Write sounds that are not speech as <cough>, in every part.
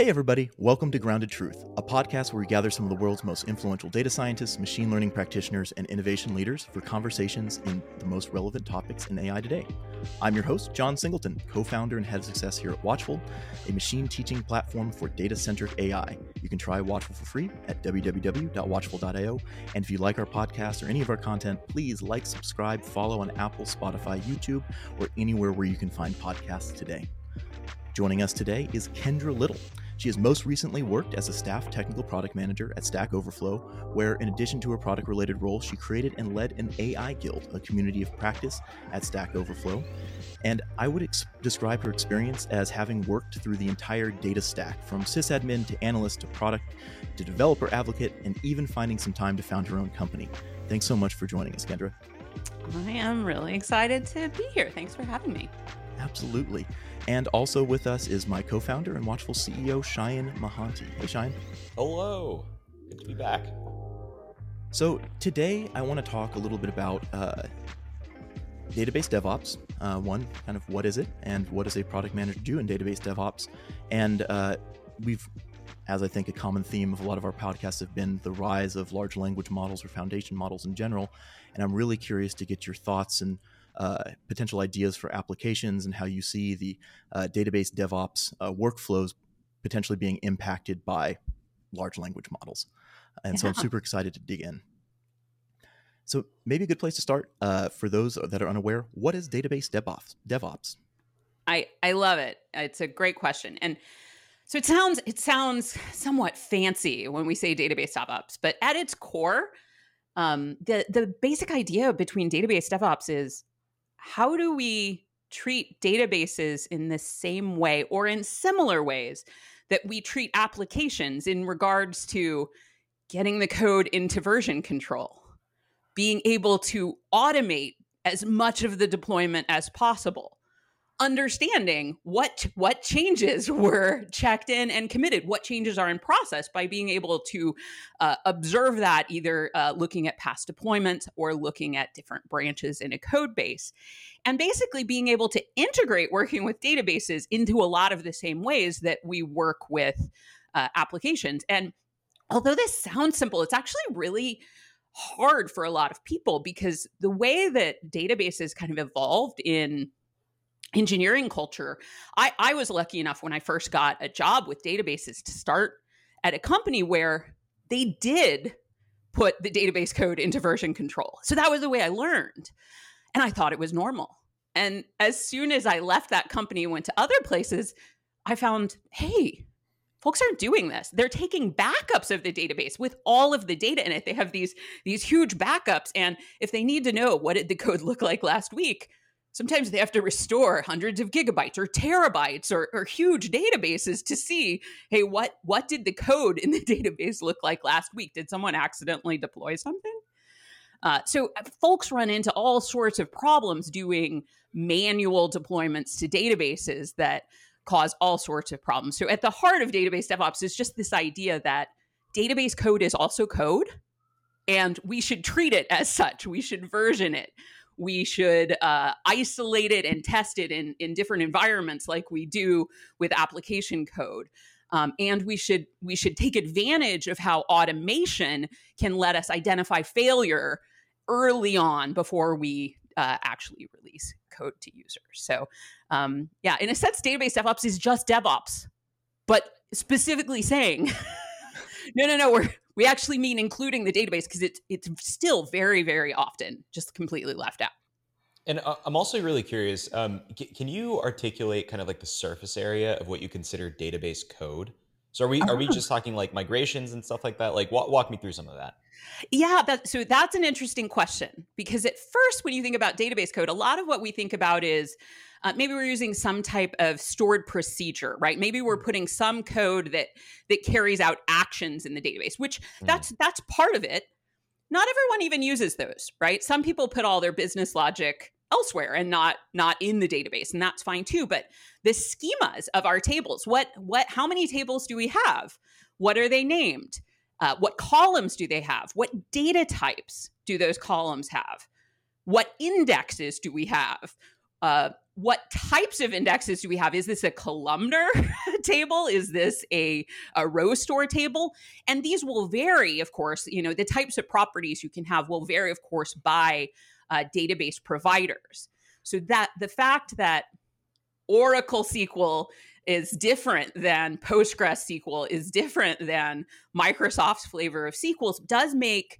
Hey, everybody, welcome to Grounded Truth, a podcast where we gather some of the world's most influential data scientists, machine learning practitioners, and innovation leaders for conversations in the most relevant topics in AI today. I'm your host, John Singleton, co founder and head of success here at Watchful, a machine teaching platform for data centric AI. You can try Watchful for free at www.watchful.io. And if you like our podcast or any of our content, please like, subscribe, follow on Apple, Spotify, YouTube, or anywhere where you can find podcasts today. Joining us today is Kendra Little. She has most recently worked as a staff technical product manager at Stack Overflow, where, in addition to her product related role, she created and led an AI guild, a community of practice at Stack Overflow. And I would ex- describe her experience as having worked through the entire data stack, from sysadmin to analyst to product to developer advocate, and even finding some time to found her own company. Thanks so much for joining us, Kendra. I am really excited to be here. Thanks for having me. Absolutely. And also with us is my co founder and Watchful CEO, Shayan Mohanty. Hey, Shayan. Hello. Good to be back. So, today I want to talk a little bit about uh, database DevOps. Uh, one, kind of what is it, and what does a product manager do in database DevOps? And uh, we've, as I think a common theme of a lot of our podcasts have been the rise of large language models or foundation models in general. And I'm really curious to get your thoughts and uh, potential ideas for applications and how you see the uh, database DevOps uh, workflows potentially being impacted by large language models. And yeah. so I'm super excited to dig in. So maybe a good place to start uh, for those that are unaware. What is database DevOps? DevOps. I I love it. It's a great question, and so it sounds it sounds somewhat fancy when we say database DevOps, but at its core, um, the the basic idea between database DevOps is how do we treat databases in the same way or in similar ways that we treat applications in regards to getting the code into version control, being able to automate as much of the deployment as possible, understanding what what changes <laughs> were checked in and committed what changes are in process by being able to uh, observe that either uh, looking at past deployments or looking at different branches in a code base. And basically being able to integrate working with databases into a lot of the same ways that we work with uh, applications. And although this sounds simple it's actually really hard for a lot of people because the way that databases kind of evolved in engineering culture. I, I was lucky enough when I first got a job with databases to start at a company where they did put the database code into version control. So that was the way I learned. And I thought it was normal. And as soon as I left that company and went to other places, I found, hey, folks aren't doing this. They're taking backups of the database with all of the data in it. They have these these huge backups and if they need to know what did the code look like last week, sometimes they have to restore hundreds of gigabytes or terabytes or, or, huge databases to see hey what what did the code in the <laughs> database look like last week? Did someone accidentally deploy something? Uh, so uh, folks run into all sorts of problems doing manual deployments to databases that cause all sorts of problems. So at the heart of database devops is just this idea that database code is also code and we should treat it as such. We should version it we should uh, isolate it and test it in, in different environments like we do with application code. Um, and we should we should take advantage of how automation can let us identify failure early on before we uh, actually release code to users. So, um, yeah, in a sense, database DevOps is just DevOps, but specifically saying, <laughs> no, no, no, we're we actually mean including the database because it's it's still very very often just completely left out. And uh, I'm also really curious. Um, c- can you articulate kind of like the surface area of what you consider database code? So are we are we uh-huh. just talking like migrations and stuff like that? Like walk, walk me through some of that. Yeah, that, so that's an interesting question because at first, when you think about database code, a lot of what we think about is uh, maybe we're using some type of stored procedure right? Maybe we're mm. putting some code that that carries out actions in the database which mm. that's that's part of it. Not everyone even uses those right? Some people put all their business logic elsewhere and not not in the database and that's fine too but the schemas of our tables what what how many tables do we have? What are they named? Uh, what columns do they have? What data types do those columns have? What indexes do we have? Uh, what types of indexes do we have? Is this a columnar <laughs> table? Is this a, a row store table? And these will vary, of course. You know, the types of properties you can have will vary, of course, by uh, database providers. So that the fact that Oracle SQL is different than Postgres SQL is different than Microsoft's flavor of SQLs does make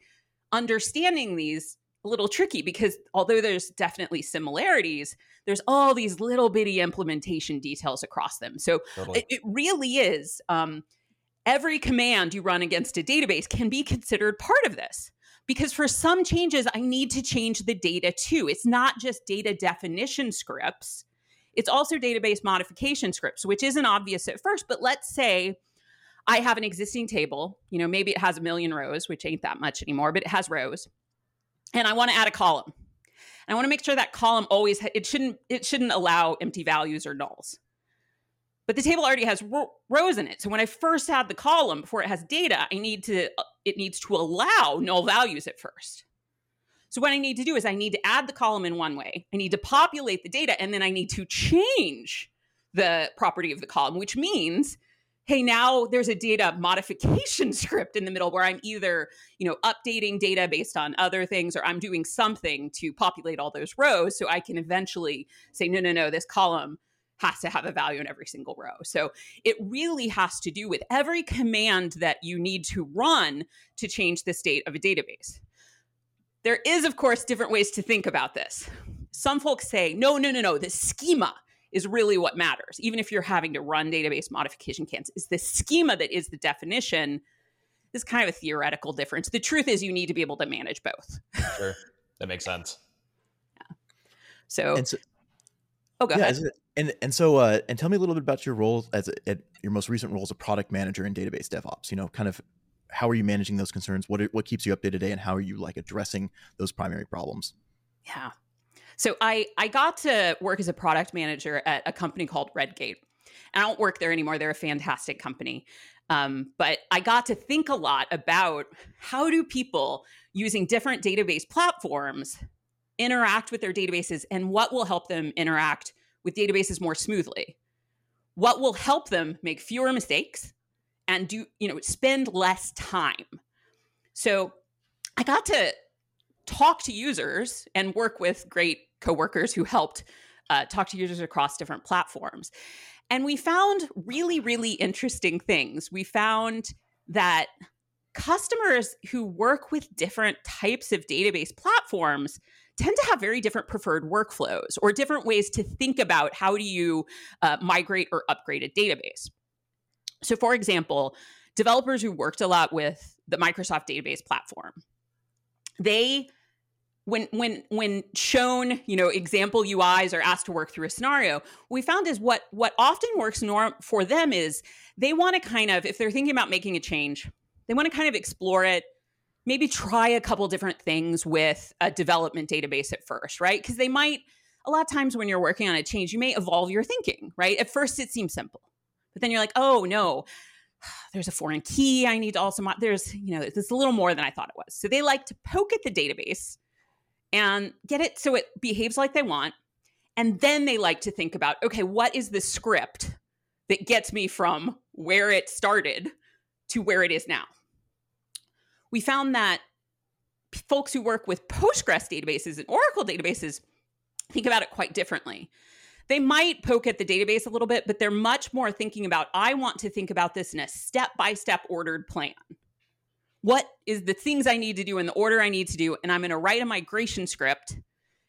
understanding these a little tricky because although there's definitely similarities, there's all these little bitty implementation details across them. So totally. it, it, really is um, every command you run against a database can be considered part of this. Because for some changes, I need to change the data too. It's not just data definition scripts, it's also database modification scripts, which isn't obvious at first. But let's say I have an existing table, you know, maybe it has a million rows, which ain't that much anymore, but it has rows. And I want to add a column. I want to make sure that column always it shouldn't it shouldn't allow empty values or nulls. But the table already has ro- rows in it. So when I first add the column before it has data, I need to uh, it needs to allow null values at first. So what I need to do is I need to add the column in one way. I need to populate the data and then I need to change the property of the column, which means hey now there's a data modification <laughs> script in the middle where i'm either you know updating data based on other things or i'm doing something to populate all those rows so i can eventually say no no no this column has to have a value in every single row. So it really has to do with every command that you need to run to change the state of a database. There is of course different ways to think about this. Some folks say no no no no the schema is really what matters. Even if you're having to run database modification cans, is the schema that is the definition. This is kind of a theoretical difference. The truth is, you need to be able to manage both. sure, <laughs> that makes sense. Yeah. So, and so oh, go yeah, ahead. and and so, uh, and tell me a little bit about your role as a, at your most recent role as a product manager in database DevOps. You know, kind of how are you managing those concerns? What are, what keeps you up day to day, and how are you like addressing those primary problems? Yeah. So I I got to work as a product manager at a company called Redgate. And I don't work there anymore. They're a fantastic company. Um, but I got to think a lot about how do people using different database platforms interact with their databases and what will help them interact with databases more smoothly. What will help them make fewer mistakes and do, you know, spend less time. So I got to talk to users and work with great coworkers who helped uh, talk to users across different platforms. And we found really, really interesting things. We found that customers who work with different types of database platforms tend to have very different preferred workflows or different ways to think about how do you uh, migrate or upgrade a database. So, for example, developers who worked a lot with the Microsoft database platform, they when when when shown you know example uis are asked to work through a scenario we found is what what often works norm for them is they want to kind of if they're thinking about making a change they want to kind of explore it maybe try a couple different things with a development database at first right? Because they might a lot of times when you're working on a change you may evolve your thinking right? At first it seems simple but then you're like oh no <sighs> there's a foreign key i need to also mo- there's you know there's a little more than i thought it was. So they like to poke at the database and get it so it behaves like they want. And then they like to think about okay, what is the script that gets me from where it started to where it is now? We found that folks who work with Postgres databases and Oracle databases think about it quite differently. They might poke at the database a little bit, but they're much more thinking about I want to think about this in a step by step ordered plan what is the things I need to do in the order I need to do, and I'm going to write a migration script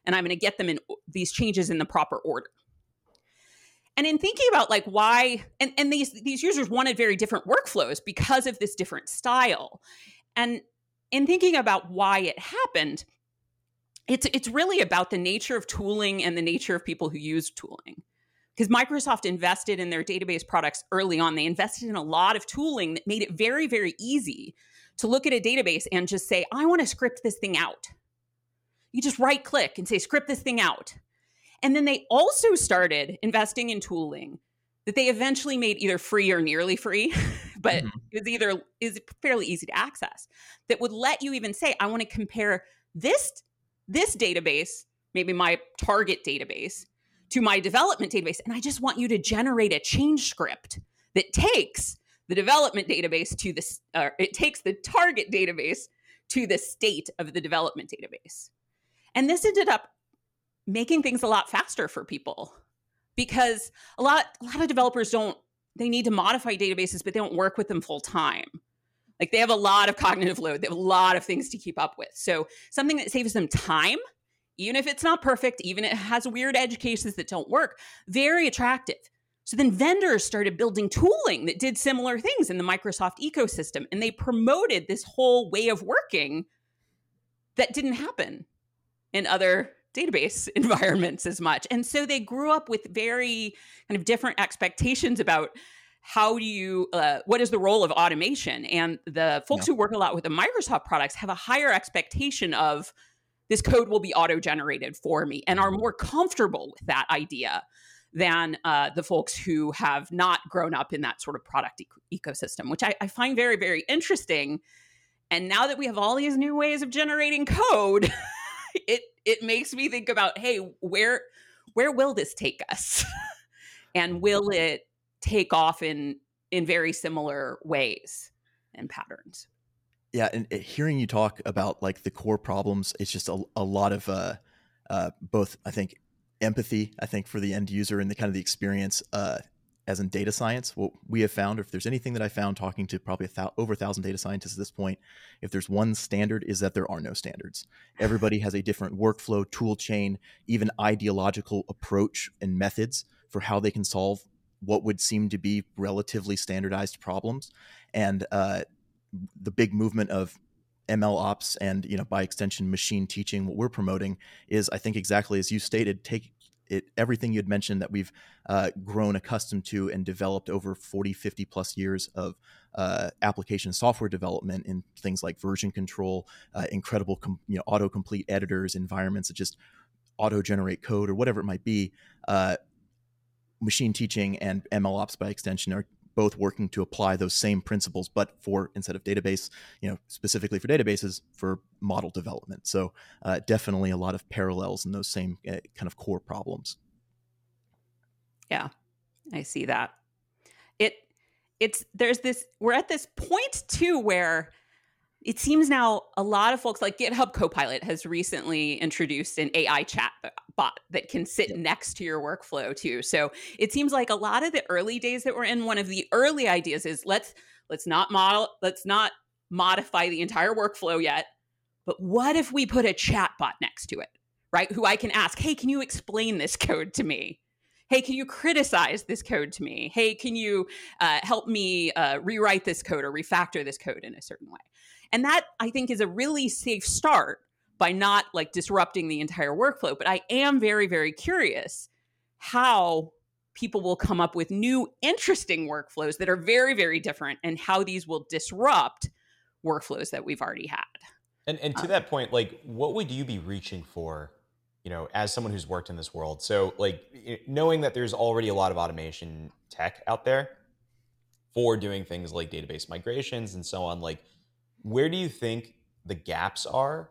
and I'm going to get them in these changes in the proper order. And in thinking about like why and, and these these users wanted very different workflows because of this different style. And in thinking about why it happened, it's it's really about the nature of tooling and the nature of people who use tooling. Because Microsoft invested in their database products early on. They invested in a lot of tooling that made it very, very easy to look at a database and just say, I want to script this thing out. You just right click and say, script this thing out. And then they also started investing in tooling that they eventually made either free or nearly free, <laughs> but mm-hmm. it was either is fairly easy to access that would let you even say, I want to compare this this database, maybe my target database, to my development database. And I just want you to generate a change script that takes the development database to this, uh, it takes the target database to the state of the development database. And this ended up making things a lot faster for people because a lot a lot of developers don't they need to modify databases but they don't work with them full time like they have a lot of cognitive load. They have a lot of things to keep up with. So something that saves them time even if it's not perfect even if it has weird edge cases that don't work very attractive so then vendors started building tooling that did similar things in the microsoft ecosystem and they promoted this whole way of working that didn't happen in other database <laughs> environments as much. And so they grew up with very kind of different expectations about how do you uh, what is the role of automation? And the folks who work a lot with the microsoft products have a higher expectation of this code will be auto generated for me and are more comfortable with that idea than uh, the folks who have not grown up in that sort of product e- ecosystem which I, I find very very interesting. And now that we have all these new ways of generating code <laughs> it it makes me think about hey where where will this take us? <laughs> And will it take off in in very similar ways and patterns? Yeah and uh, hearing you talk about like the core problems it's just a, a lot of uh, uh, both i think empathy i think for the end user and the kind of the experience uh, as in data science, what we have found, or if there's anything that I found talking to probably a thou- over a thousand data scientists at this point, if there's one standard, is that there are no standards. <sighs> Everybody has a different workflow, tool chain, even ideological approach and methods for how they can solve what would seem to be relatively standardized problems. And uh, the big movement of ML ops and you know by extension machine teaching, what we're promoting is, I think exactly as you stated, take it everything you'd mentioned that we've uh, grown accustomed to and developed over 40 50 plus years of uh, application software development in things like version control uh, incredible com- you know autocomplete editors environments that just auto generate code or whatever it might be uh, machine teaching and ML ops by extension are both working to apply those same principles but for instead of database you know specifically for databases for model development. So uh, definitely a lot of parallels in those same uh, kind of core problems. Yeah i see that. It it's there's this we're at this point too where it seems now a lot of folks like GitHub Copilot has recently introduced an AI chat bot that can sit yeah. next to your workflow too. So it seems like a lot of the early days that we're in, one of the early ideas is let's let's not model, let's not modify the entire workflow yet. But what if we put a chat bot next to it, right? Who I can ask, hey, can you explain this code to me? hey can you criticize this code to me hey can you uh, help me uh, rewrite this code or refactor this code in a certain way and that I think is a really safe start by not like disrupting the entire workflow. But I am very, very curious how people will come up with new, interesting workflows that are very, very different and how these will disrupt workflows that we've already had. And, and to um, that point, like, what would you be reaching for, you know, as someone who's worked in this world? So, like, knowing that there's already a lot of automation tech out there for doing things like database migrations and so on, like, where do you think the gaps are?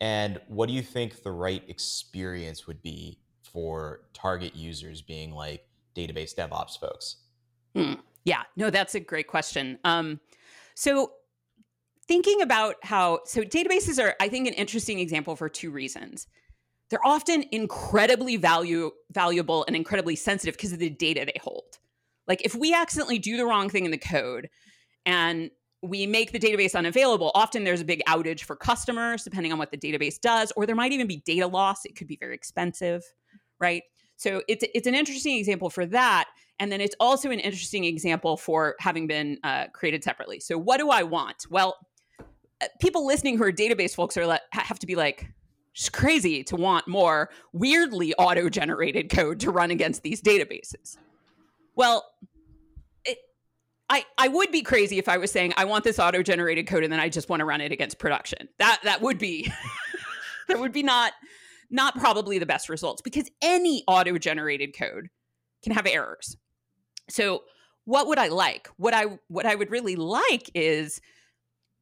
And what do you think the right experience would be for target users being like database devops folks? Hmm. yeah. No that's a great question. Um, so thinking about how so databases are i think an interesting example for two reasons. They're often incredibly value valuable and incredibly sensitive because of the data they hold. Like if we accidentally do the wrong thing in the code and we make the database unavailable, often there's a big outage for customers, depending on what the database does, or there might even be data loss. It could be very expensive, right? So it's it's an interesting example for that, and then it's also an interesting example for having been uh, created separately. So what do I want? Well, uh, people listening who are database folks are have to be like, it's crazy to want more weirdly auto-generated code to run against these databases. Well, I, I would be crazy if I was saying I want this auto generated code and then I just want to run it against production. That that would be <laughs> that would be not not probably the best results because any auto generated code can have errors. So what would I like? What I what I would really like is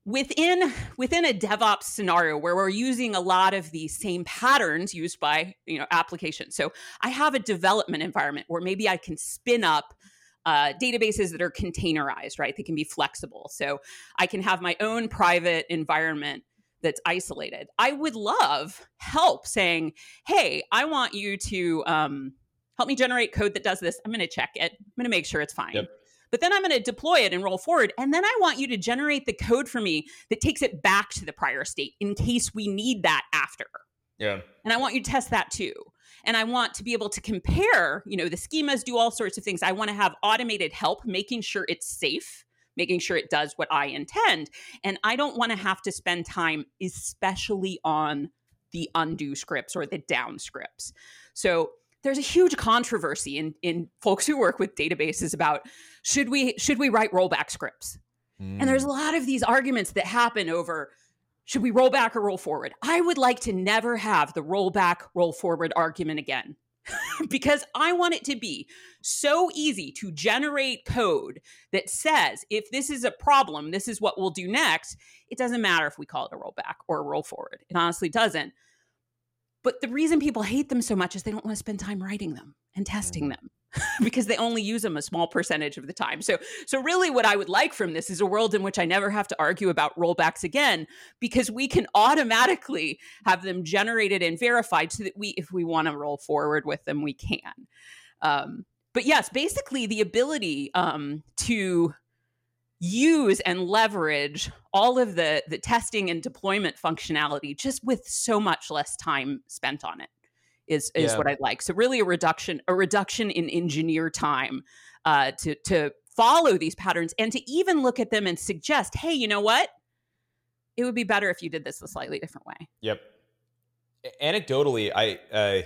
within within a DevOps scenario where we're using a lot of the same patterns used by you know applications. So I have a development environment where maybe I can spin up uh, databases that are containerized, right? They can be flexible. So I can have my own private environment that's isolated. I would love help saying, hey, I want you to um, help me generate code that does this. I'm going to check it, I'm going to make sure it's fine. Yep. But then I'm going to deploy it and roll forward. And then I want you to generate the code for me that takes it back to the prior state in case we need that after. Yeah. And I want you to test that too. And I want to be able to compare, you know, the schemas do all sorts of things. I want to have automated help making sure it's safe, making sure it does what I intend. And I don't want to have to spend time, especially on the undo scripts or the down scripts. So there's a huge controversy in in folks who work with databases about should we should we write rollback scripts? Mm. And there's a mm. lot of these arguments that happen over should we roll back or roll forward? I would like to never have the roll back, roll forward argument again. <laughs> because I want it to be so easy to generate code that says if this is a problem, this is what we'll do next. It doesn't matter if we call it a rollback or a roll forward. It honestly doesn't. But the reason people hate them so much is they don't want to spend time writing them and testing mm-hmm. them. <laughs> because they only use them a small percentage of the time. So so really what I would like from this is a world in which I never have to argue about rollbacks again because we can automatically have them generated and verified so that we if we want to roll forward with them we can. Um, but yes, basically the ability um, to use and leverage all of the the testing and deployment functionality just with so much less time spent on it is is yeah. what I'd like. So really a reduction a reduction in engineer time uh, to to follow these patterns and to even look at them and suggest, hey, you know what? It would be better if you did this a slightly different way. Yep. Anecdotally, I uh,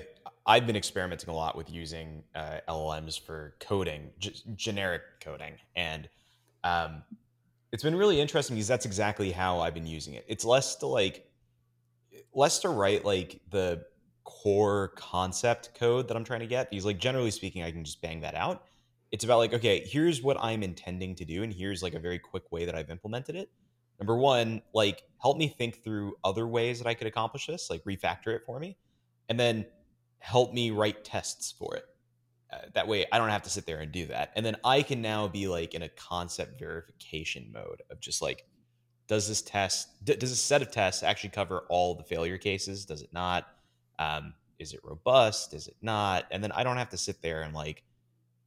I've been experimenting a lot with using uh, LLMs for coding, g- generic coding, and um, it's been really interesting because that's exactly how I've been using it. It's less to like less to write like the core concept code that I'm trying to get because like generally speaking I can just bang that out. It's about like okay, here's what I'm intending to do and here's like a very quick way that I've implemented it. Number 1, like help me think through other ways that I could accomplish this, like refactor it for me. And then help me write tests for it. Uh, that way I don't have to sit there and do that. And then I can now be like in a concept verification mode of just like does this test d- does this set of tests actually cover all the failure cases? Does it not? Um, is it robust? Is it not? And then I don't have to sit there and like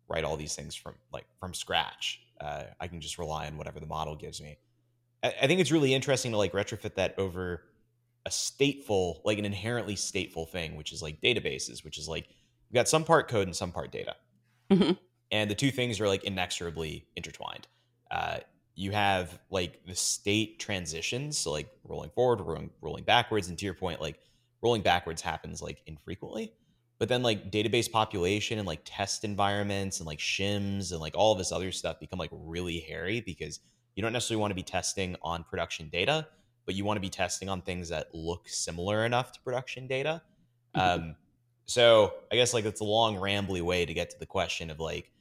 write all these things from like from scratch. Uh, I can just rely on whatever the model gives me. I, I think it's really interesting to like retrofit that over a stateful, like an inherently stateful thing, which is like databases, which is like we've got some part code and some part data. Mm-hmm. And the two things are like inexorably intertwined. Uh, you have like the state transitions, so like rolling forward, rolling, rolling backwards, and to your point, like rolling backwards happens like infrequently. But then like database population and like test environments and like shims and like all this other stuff become like really hairy because you don't necessarily want to be testing on production data, but you want to be testing on things that look similar enough to production data. Mm-hmm. Um, so I guess like it's a long rambly way to get to the question of like,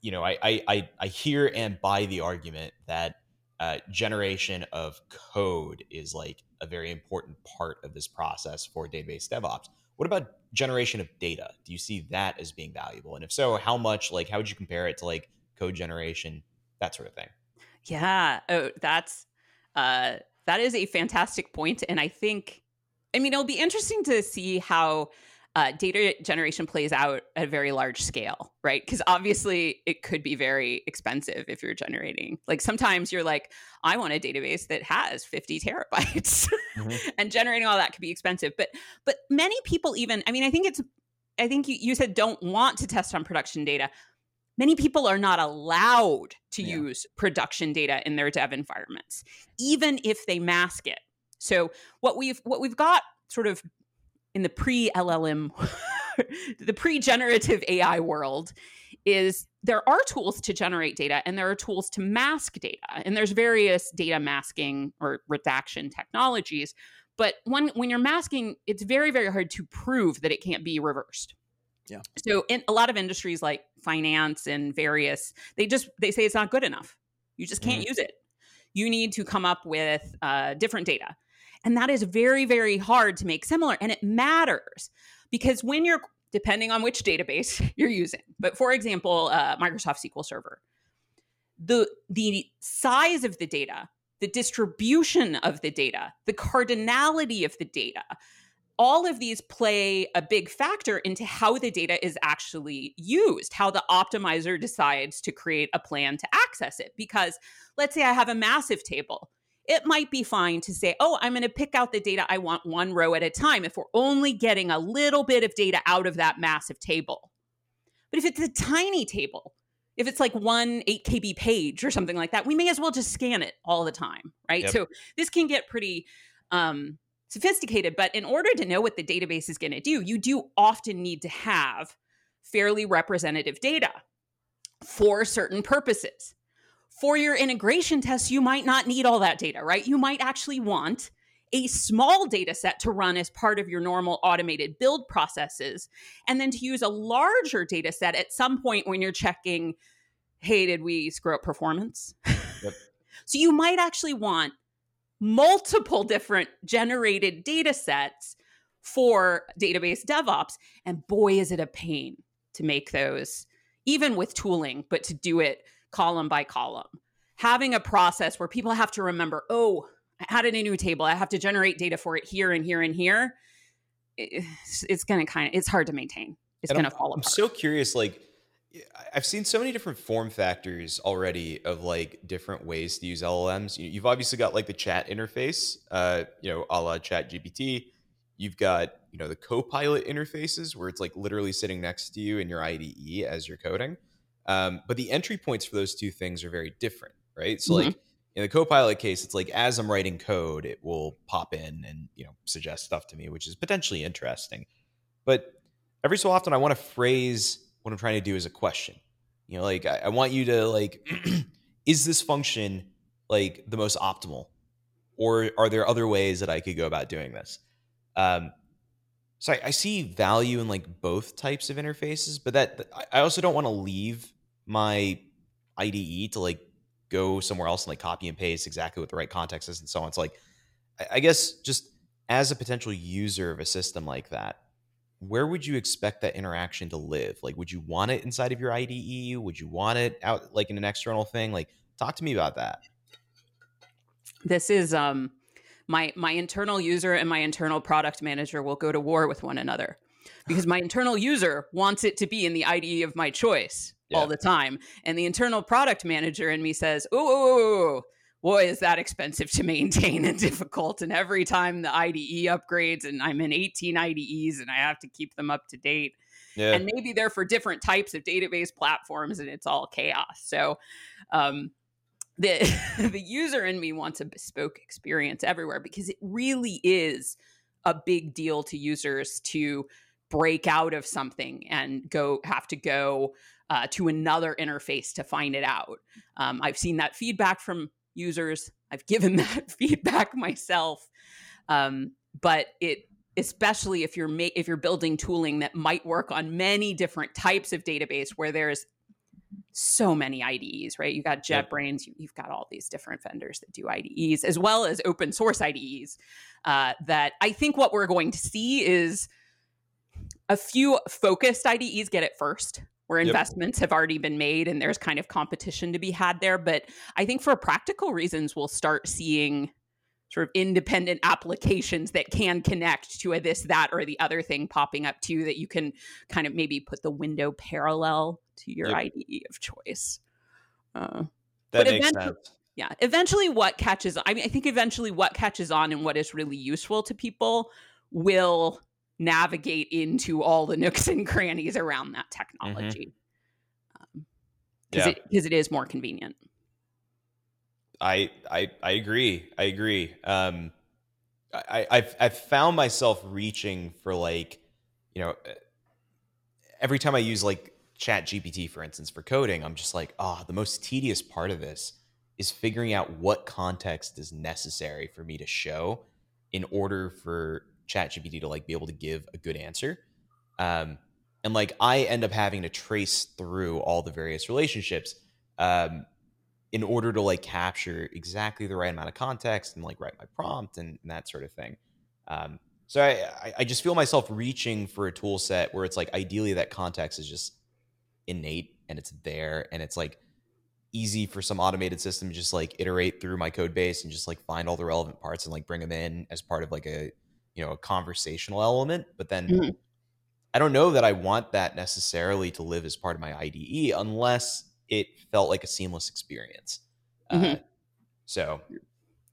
you know, I I I hear and buy the argument that uh, generation of code is like a very important part of this process for database DevOps. What about generation of data? Do you see that as being valuable? And if so, how much? Like, how would you compare it to like code generation, that sort of thing? Yeah, oh, that's uh, that is a fantastic point, and I think, I mean, it'll be interesting to see how uh, data generation plays out at a very large scale, right? Because obviously it could be very expensive if you're generating. Like sometimes you're like, I want a database that has 50 terabytes, mm-hmm. <laughs> and generating all that could be expensive. But but many people even, I mean, I think it's, I think you, you said don't want to test on production data. Many people are not allowed to yeah. use production data in their dev environments, even if they mask it. So what we've what we've got sort of in the pre LLM, <laughs> the pre generative AI world is there are tools to generate data and there are tools to mask data. And there's various data masking or redaction technologies. But when, when you're masking, it's very, very hard to prove that it can't be reversed. Yeah. So in a lot of industries like finance and various, they just they say it's not good enough. You just can't mm. use it. You need to come up with uh, different data. And that is very, very hard to make similar. And it matters because when you're depending on which database <laughs> you're using. But for example, uh, Microsoft SQL Server, the the size of the data, the distribution of the data, the cardinality of the data, all of these play a big factor into how the data is actually used, how the optimizer decides to create a plan to access it. Because let's say I have a massive table. It might be fine to say, oh, I'm going to pick out the data I want one row at a time if we're only getting a little bit of data out of that massive table. But if it's a tiny table, if it's like one 8 KB page or something like that, we may as well just scan it all the time, right? Yep. So this can get pretty um, sophisticated, but in order to know what the database is going to do, you do often need to have fairly representative data for certain purposes. For your integration tests, you might not need all that data, right? You might actually want a small data set to run as part of your normal automated build processes, and then to use a larger data set at some point when you're checking, hey, did we screw up performance? Yep. <laughs> so you might actually want multiple different generated data sets for database DevOps. And boy, is it a pain to make those, even with tooling, but to do it column by column. Having a process where people have to remember, oh, I added a new table. I have to generate data for it here and here and here. It's, it's going to kind of, it's hard to maintain. It's going to fall apart. I'm so curious, like, I've seen so many different form factors already of like different ways to use LLMs. You've obviously got like the chat interface, uh, you know, a la Chat GPT. You've got you know the Copilot interfaces where it's like literally sitting next to you in your IDE as you're coding. Um, but the entry points for those two things are very different, right? So mm-hmm. like in the Copilot case, it's like as I'm writing code, it will pop in and you know suggest stuff to me, which is potentially interesting. But every so often, I want to phrase what I'm trying to do as a question. You know, like I, I want you to like, <clears throat> is this function like the most optimal, or are there other ways that I could go about doing this? Um, so I, I see value in like both types of interfaces, but that I also don't want to leave my IDE to like go somewhere else and like copy and paste exactly what the right context is and so on. It's like, I guess just as a potential user of a system like that, where would you expect that interaction to live? Like, would you want it inside of your IDE? Would you want it out like in an external thing? Like, talk to me about that. This is um my my internal user and my internal product manager will go to war with one another because my internal user wants it to be in the IDE of my choice yeah. all the time, and the internal product manager in me says, "Ooh, boy, is that expensive to maintain and <laughs> difficult. And every time the IDE upgrades, and I'm in 18 IDEs and I have to keep them up to date. Yeah. And maybe they're for different types of database platforms and it's all chaos. So, um, the <laughs> the user in me wants a bespoke experience everywhere because it really is a big deal to users to break out of something and go have to go uh, to another interface to find it out. Um, I've seen that feedback from users. I've given <laughs> that feedback myself. Um, but it especially if you're ma- if you're building tooling that might work on many different types of database where there's so many IDEs, right? You've got JetBrains, you, have got all these different vendors that do IDEs, as well as open source IDEs. Uh, that I think what we're going to see is a few focused IDEs get it first, where investments yep. have already been made and there's kind of competition to be had there. But I think for practical reasons, we'll start seeing sort of independent applications that can connect to a this, that, or the other thing popping up too that you can kind of maybe put the window parallel to your yep. IDE of choice. Uh, that makes sense. Yeah. Eventually, what catches I mean, I think eventually what catches on and what is really useful to people will navigate into all the nooks and crannies around that mm-hmm. technology because mm-hmm. um, yeah. it, it is more convenient I, I i agree i agree um i i've i've found myself reaching for like you know every time i use like chat gpt for instance for coding i'm just like oh the most tedious part of this is figuring out what context is necessary for me to show in order for ChatGPT to like be able to give a good answer. Um, and like I end up having to trace through all the various relationships um, in order to like capture exactly the right amount of context and like write my prompt and, and that sort of thing. Um, So I, I just feel myself reaching for a tool set where it's like ideally that context is just innate and it's there and it's like easy for some automated system to just like iterate through my code base and just like find all the relevant parts and like bring them in as part of like a you know a conversational element. But then mm-hmm. I don't know that I want that necessarily to live as part of my IDE unless it felt like a seamless experience. Mm-hmm. Uh, so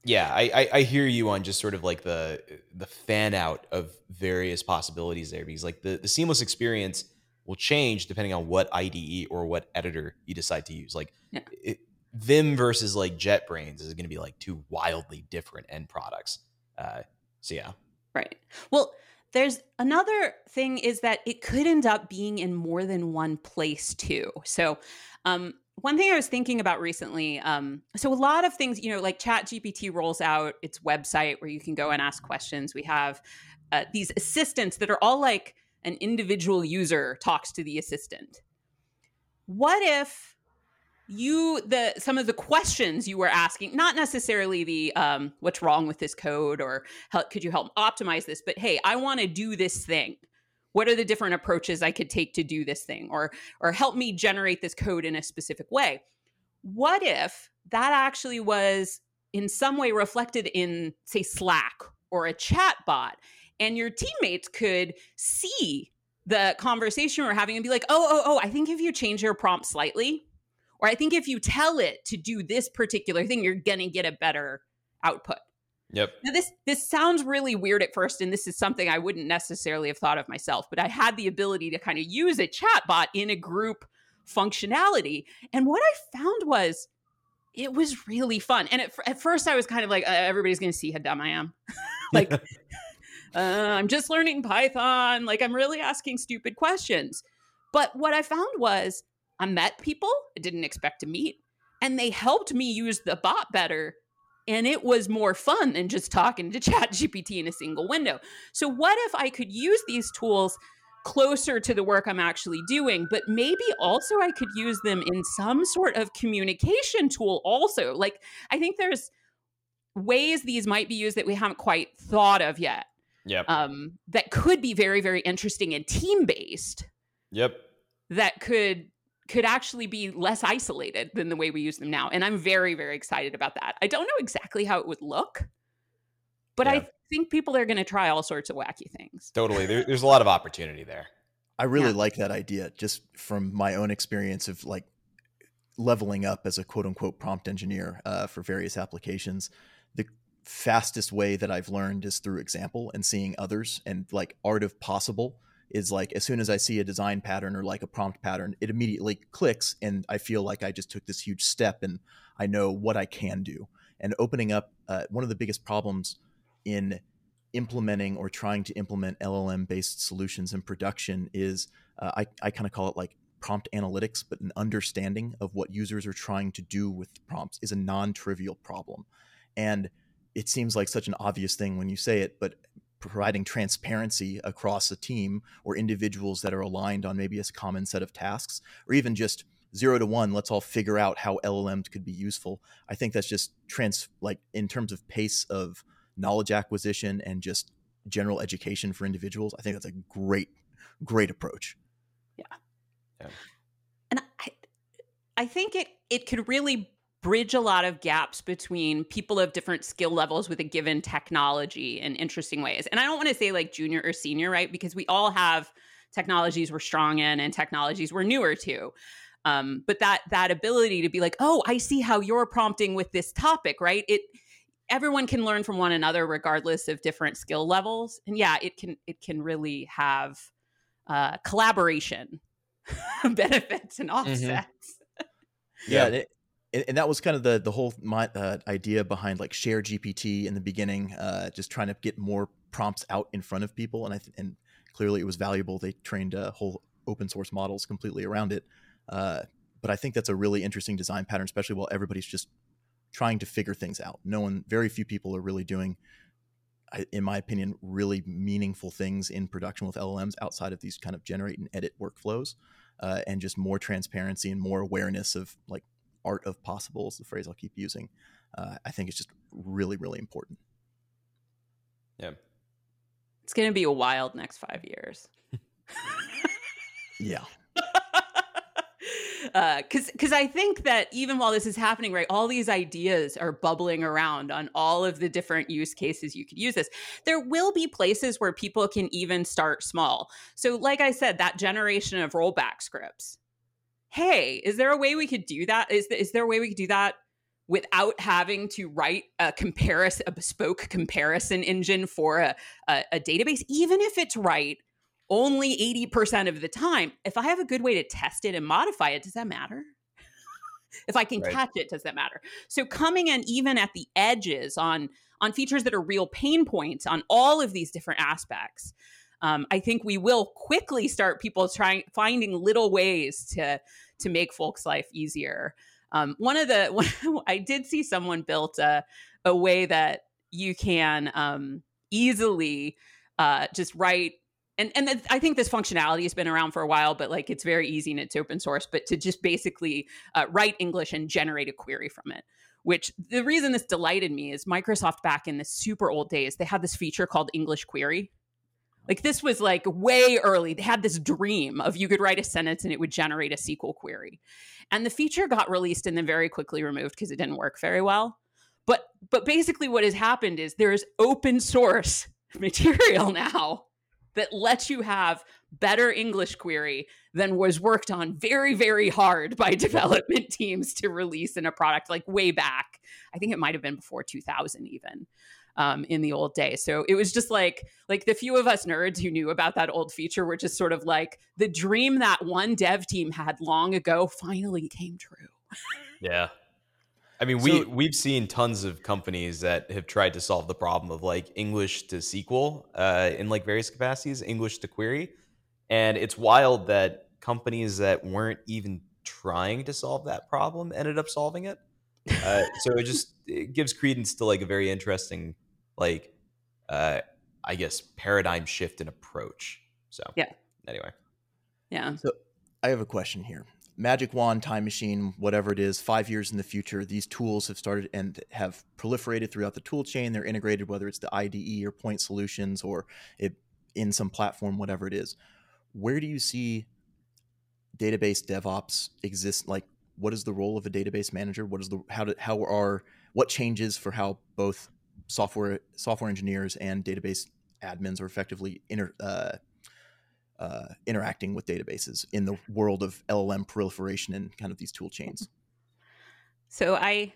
yeah, I, I, I hear you on just sort of like the the fan out of various possibilities there because like the the seamless experience will change depending on what IDE or what editor you decide to use. Like yeah. it, Vim versus like JetBrains is going to be like two wildly different end products. Uh, so yeah, right. Well, there's another thing is that it could end up being in more than one place too. So um, one thing I was thinking about recently, um, so a lot of things, you know, like Chat GPT rolls out its website where you can go and ask questions. We have uh, these assistants that are all like an individual user talks to the assistant. What if you the some of the questions you were asking not necessarily the um, what's wrong with this code or help, could you help optimize this but hey i want to do this thing. What are the different approaches i could take to do this thing or or help me generate this code in a specific way? What if that actually was in some way reflected in say slack or a chat bot and your teammates could see the conversation we're having and be like oh oh oh i think if you change your prompt slightly or i think if you tell it to do this particular thing you're gonna get a better output Yep. Now this this sounds really weird at first, and this is something I wouldn't necessarily have thought of myself, but I had the ability to kind of use a chatbot in a group functionality. And what I found was it was really fun. And at, at first I was kind of like, uh, everybody's going to see how dumb I am. <laughs> like, <laughs> <laughs> uh, I'm just learning Python. Like, I'm really asking stupid questions. But what I found was I met people I didn't expect to meet, and they helped me use the bot better and it was more fun than just talking to <laughs> chat gpt in a single window. So what if i could use these tools closer to the work i'm actually doing but maybe also i could use them in some sort of communication tool also? Like i think there's ways these might be used that we haven't quite thought of yet yep. um, that could be very very interesting and team based yep. that could could actually be less isolated than the way we use them now. And I'm very, very excited about that. I don't know exactly how it would look, but yeah. I think people are going to try all sorts of wacky things. Totally. There, there's a lot of opportunity there. I really yeah. like that idea just from my own experience of like leveling up as a quote unquote prompt engineer uh, for various applications. The fastest way that I've learned is through example and seeing others and like art of possible is like as soon as I see a design pattern or like a prompt pattern, it immediately clicks and I feel like I just took this huge step and I know what I can do. And opening up uh, one of the biggest problems in implementing or trying to implement LLM based solutions in production is uh, I, I kind of call it like prompt analytics, but an understanding of what users are trying to do with prompts is a non trivial problem. And it seems like such an obvious thing when you say it, but providing transparency across a team or individuals that are aligned on maybe a common set of tasks or even just zero to one let's all figure out how llms could be useful. I think that's just trans like in terms of pace of knowledge acquisition and just general education for individuals i think that's a great great approach. Yeah, yeah. and i i think it it could really bridge a lot of gaps between people of different skill levels with a given technology in interesting ways. And I don't want to say like junior or senior, right? Because we all have technologies we're strong in and technologies we're newer to. Um, but that that ability to be like, oh, I see how you're prompting with this topic, right? It everyone can learn from one another regardless of different skill levels. And yeah, it can it can really have uh, collaboration <laughs> benefits and mm-hmm. offsets. Mm-hmm. Yeah, it, and, and, that was kind of the the whole my, uh, idea behind like ShareGPT in the beginning, uh, just trying to get more prompts out in front of people, and I th- and clearly it was valuable. They trained uh, whole open source models completely around it, uh, but I think that's a really interesting design pattern, especially while everybody's just trying to figure things out. No one, very few people are really doing, in my opinion, really meaningful things in production with LLMs outside of these kind of generate and edit workflows. Uh, and just more transparency and more awareness of like art of possible is the phrase I'll keep using. Uh, I think it's just really, really important. Yeah. It's going to be a wild next five years. yeah. because <laughs> uh, because I think that even while this is happening, right, all these ideas are bubbling around on all of the different use cases you could use this. There will be places where people can even start small. So, like I said, that generation of rollback scripts. Hey, is there a way we could do that? Is is there a way we could do that without having to write a comparison, a bespoke comparison engine for a, a, a database, even if it's right only 80% of the time, if I have a good way to test it and modify it, does that matter? if I can right. catch it, does that matter? So coming in even at the edges on on features that are real pain points on all of these different aspects, um, I think we will quickly start people trying finding little ways to to make folks' life easier. Um, one of the <laughs> one, I did see someone built a a way that you can um, easily uh, just write and and I think this functionality has been around for a while, but like it's very easy and it's open source. But to just basically uh, write English and generate a query from it, which the reason this delighted me is Microsoft back in the super old days they had this feature called English Query. Like this was like way early. They had this dream of you could write a sentence and it would generate a SQL query, and the feature got released and then very quickly removed because it didn't work very well. But but basically what has happened is there is open source <laughs> material now that lets you have better English query than was worked on very, very hard by <laughs> development teams to release in a product like way back. I think it might have been before 2000 even. Um, in the old days. So it was just like like the few of us nerds who knew about that old feature were just sort of like the dream that one dev team had long ago finally came true. yeah. I mean, we so, we've seen tons of companies that have tried to solve the problem of like English to SQL uh, in like various capacities, English to query, and it's wild that companies that weren't even trying to solve that problem ended up solving it. Uh, so it just it gives credence to like a very interesting, like, uh, I guess paradigm shift in approach. So yeah. Anyway. Yeah. So I have a question here magic wand, time machine, whatever it is, five years in the future, these tools have started and have proliferated throughout the tool chain. They're integrated, whether it's the IDE or point solutions or it, in some platform, whatever it is. Where do you see database DevOps exist? Like, what is the role of a database manager? What is the how do, how are what changes for how both software software engineers and database admins are effectively inter, uh, uh, interacting with databases in the world of LLM proliferation and kind of these tool chains? So I,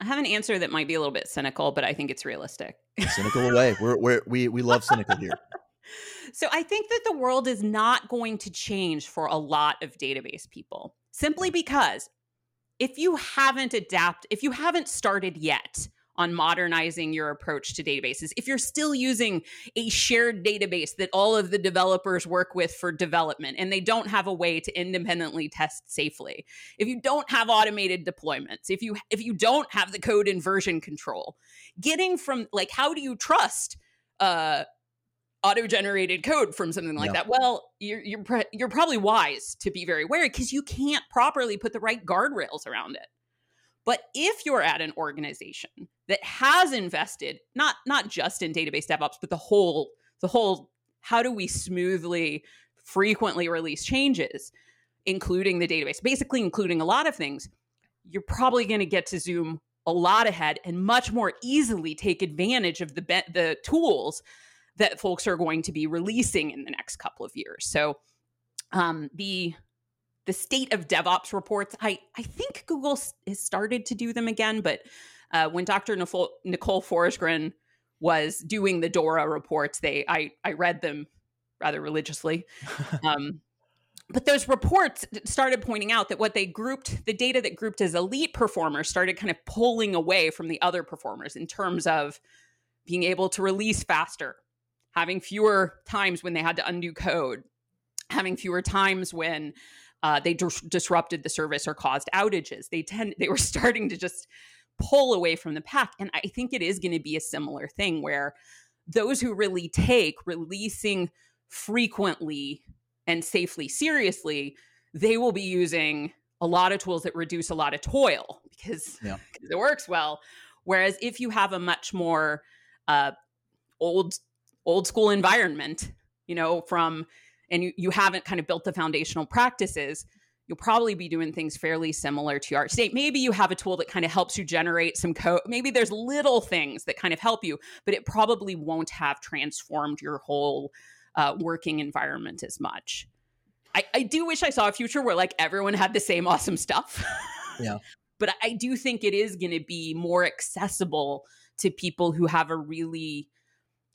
I have an answer that might be a little bit cynical, but I think it's realistic. cynical away. <laughs> We're, we're, we we love cynical here. So I think that the world is not going to change for a lot of database people simply because if you haven't adapted, if you haven't started yet on modernizing your approach to databases. If you're still using a shared database that all of the developers work with for development and they don't have a way to independently test safely. If you don't have automated deployments, if you if you don't have the code and version control, getting from like how do you trust uh auto-generated code from something like yeah. that well you're you're, pre- you're probably wise to be very wary because you can't properly put the right guardrails around it but if you're at an organization that has invested not not just in database DevOps, but the whole the whole how do we smoothly frequently release changes, including the database, basically including a lot of things, you're probably going to get to zoom a lot ahead and much more easily take advantage of the be- the tools that folks are going to be releasing in the next couple of years. So um, the the state of DevOps reports. I, I think Google has started to do them again, but uh, when Dr. Nicole, Nicole Forsgren was doing the DORA reports, they I, I read them rather religiously. <laughs> Um, but those reports started pointing out that what they grouped, the data that grouped as elite performers, started kind of pulling away from the other performers in terms of being able to release faster, having fewer times when they had to undo code, having fewer times when uh, they dis- disrupted the service or caused outages. They tend they were <laughs> starting to just pull away from the pack, and I think it is going to be a similar thing where those who really take releasing frequently and safely seriously, they will be using a lot of tools that reduce a lot of toil <laughs> because, yeah. it works well. Whereas if you have a much more uh, old old school environment, you know, from and you, you haven't kind of built the foundational practices, you'll probably be doing things fairly similar to your state. Maybe you have a tool that kind of helps you generate some code. Maybe there's little things that kind of help you, but it probably won't have transformed your whole uh, working environment as much. I, I do wish I saw a future where like everyone had the same awesome stuff. Yeah. <laughs> but I do think it is going to be more accessible to people who have a really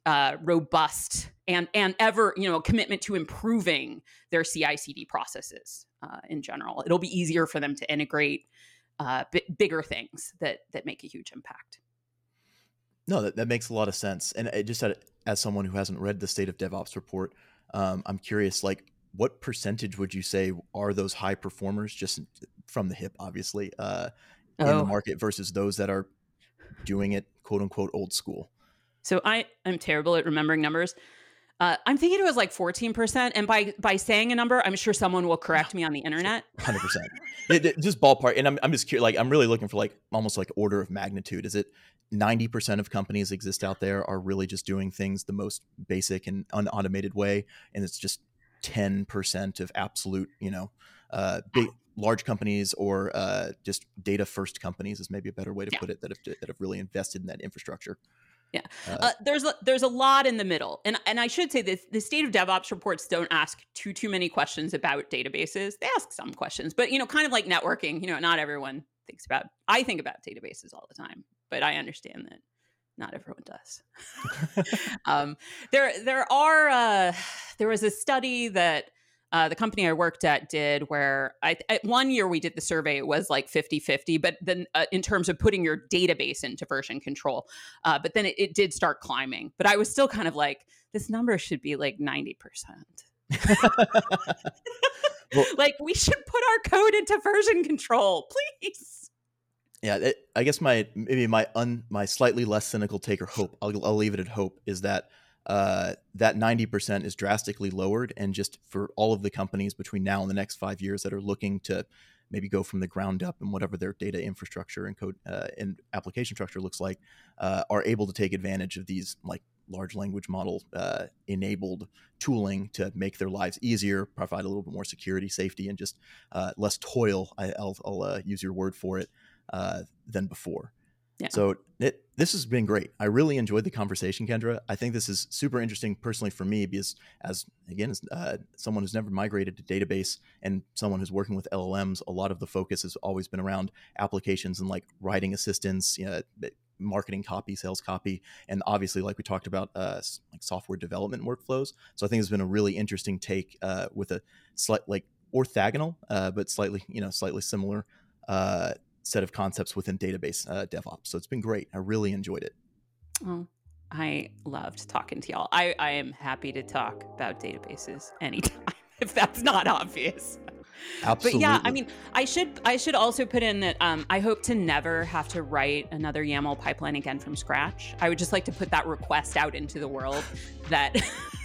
uh, robust and and ever you know commitment to improving their CI/CD processes uh, in general. It'll be easier for them to integrate uh, b- bigger things that that make a huge impact. No, that, that makes a lot of sense. And it just as someone who hasn't read the state of DevOps report, um, I'm curious, like, what percentage would you say are those high performers, just from the hip, obviously, uh, in the oh. market versus those that are doing it, quote unquote, old school? So I am terrible at remembering numbers. Uh, I'm thinking it was like 14%. And by by saying a number, I'm sure someone will correct me on the internet. <laughs> 100%. just ballpark. And I'm, I'm just curious, like, I'm really looking for like almost like order of magnitude. Is it 90% of companies exist out there are really just doing things the most basic and unautomated way? And it's just 10% of absolute, you know, uh, big, large companies or uh, just data first companies is maybe a better way to yeah. put it that have, that have really invested in that infrastructure. Yeah, uh, uh, there's a, there's a lot in the middle, and and I should say this: the state of DevOps reports don't ask too too many questions about databases. They ask some questions, but you know, kind of like networking. You know, not everyone thinks about. I think about databases all the time, but I understand that not everyone does. <laughs> <laughs> um, there there are uh, there was a study that uh, the company I worked at did where I, at one year we did the survey, it was like 50 50, but then uh, in terms of putting your database into version control, uh, but then it, it, did start climbing. But I was still kind of like, this number should be like 90%. <laughs> well, <laughs> like we should put our code into version control, please. Yeah, it, I guess my maybe my un my slightly less cynical take or hope I'll, I'll leave it at hope is that uh, that 90% is drastically lowered. And just for all of the companies between now and the next five years that are looking to maybe go from the ground up and whatever their data infrastructure and code uh, and application structure looks like, uh, are able to take advantage of these like large language model uh, enabled tooling to make their lives easier, provide a little bit more security, safety, and just uh, less toil. I, will uh, use your word for it than before. Yeah. So it, this has been great. I really enjoyed the conversation, Kendra. I think this is super interesting personally for me because, as again, as uh, someone who's never migrated to database and someone who's working with LLMs, a lot of the focus has always been around applications and like writing assistance, you know, marketing copy, sales copy, and obviously, like we talked about, uh, like software development workflows. So I think it's been a really interesting take uh, with a slight like orthogonal, uh, but slightly, you know, slightly similar uh, set of concepts within database uh, DevOps. So it's been great. I really enjoyed it. Oh, I loved talking to y'all. I, I am happy to talk about databases anytime <laughs> if that's not obvious. Absolutely. But yeah, I mean, I should I should also put in that um, I hope to never have to write another YAML pipeline again from scratch. I would just like to put that request out into the world that <laughs>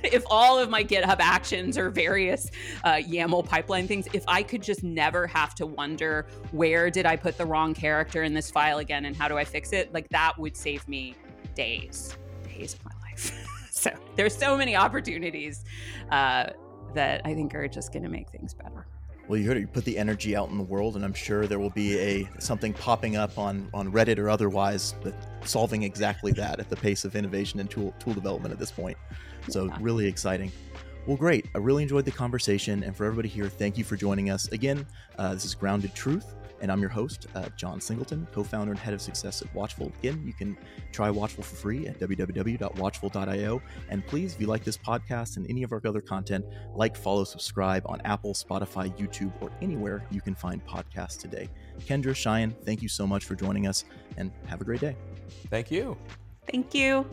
<laughs> if all of my GitHub actions or various uh, YAML pipeline things, if I could just never have to wonder where did I put the wrong character in this file again and how do I fix it, like that would save me days, days of my life. <laughs> so there's so many opportunities uh, that I think are just going to make things better. Well, you heard it. You put the energy out in the world, and I'm sure there will be a something popping up on on Reddit or otherwise, solving exactly that at the pace of innovation and tool tool development at this point. <laughs> So, really exciting. Well, great. I really enjoyed the conversation. And for everybody here, thank you for joining us. Again, uh, this is Grounded Truth, and I'm your host, uh, John Singleton, co founder and head of success at Watchful. Again, you can try Watchful for free at www.watchful.io. And please, if you like this podcast and any of our other content, like, follow, subscribe on Apple, Spotify, YouTube, or anywhere you can find podcasts today. Kendra Shayan, thank you so much for joining us, and have a great day. Thank you. Thank you.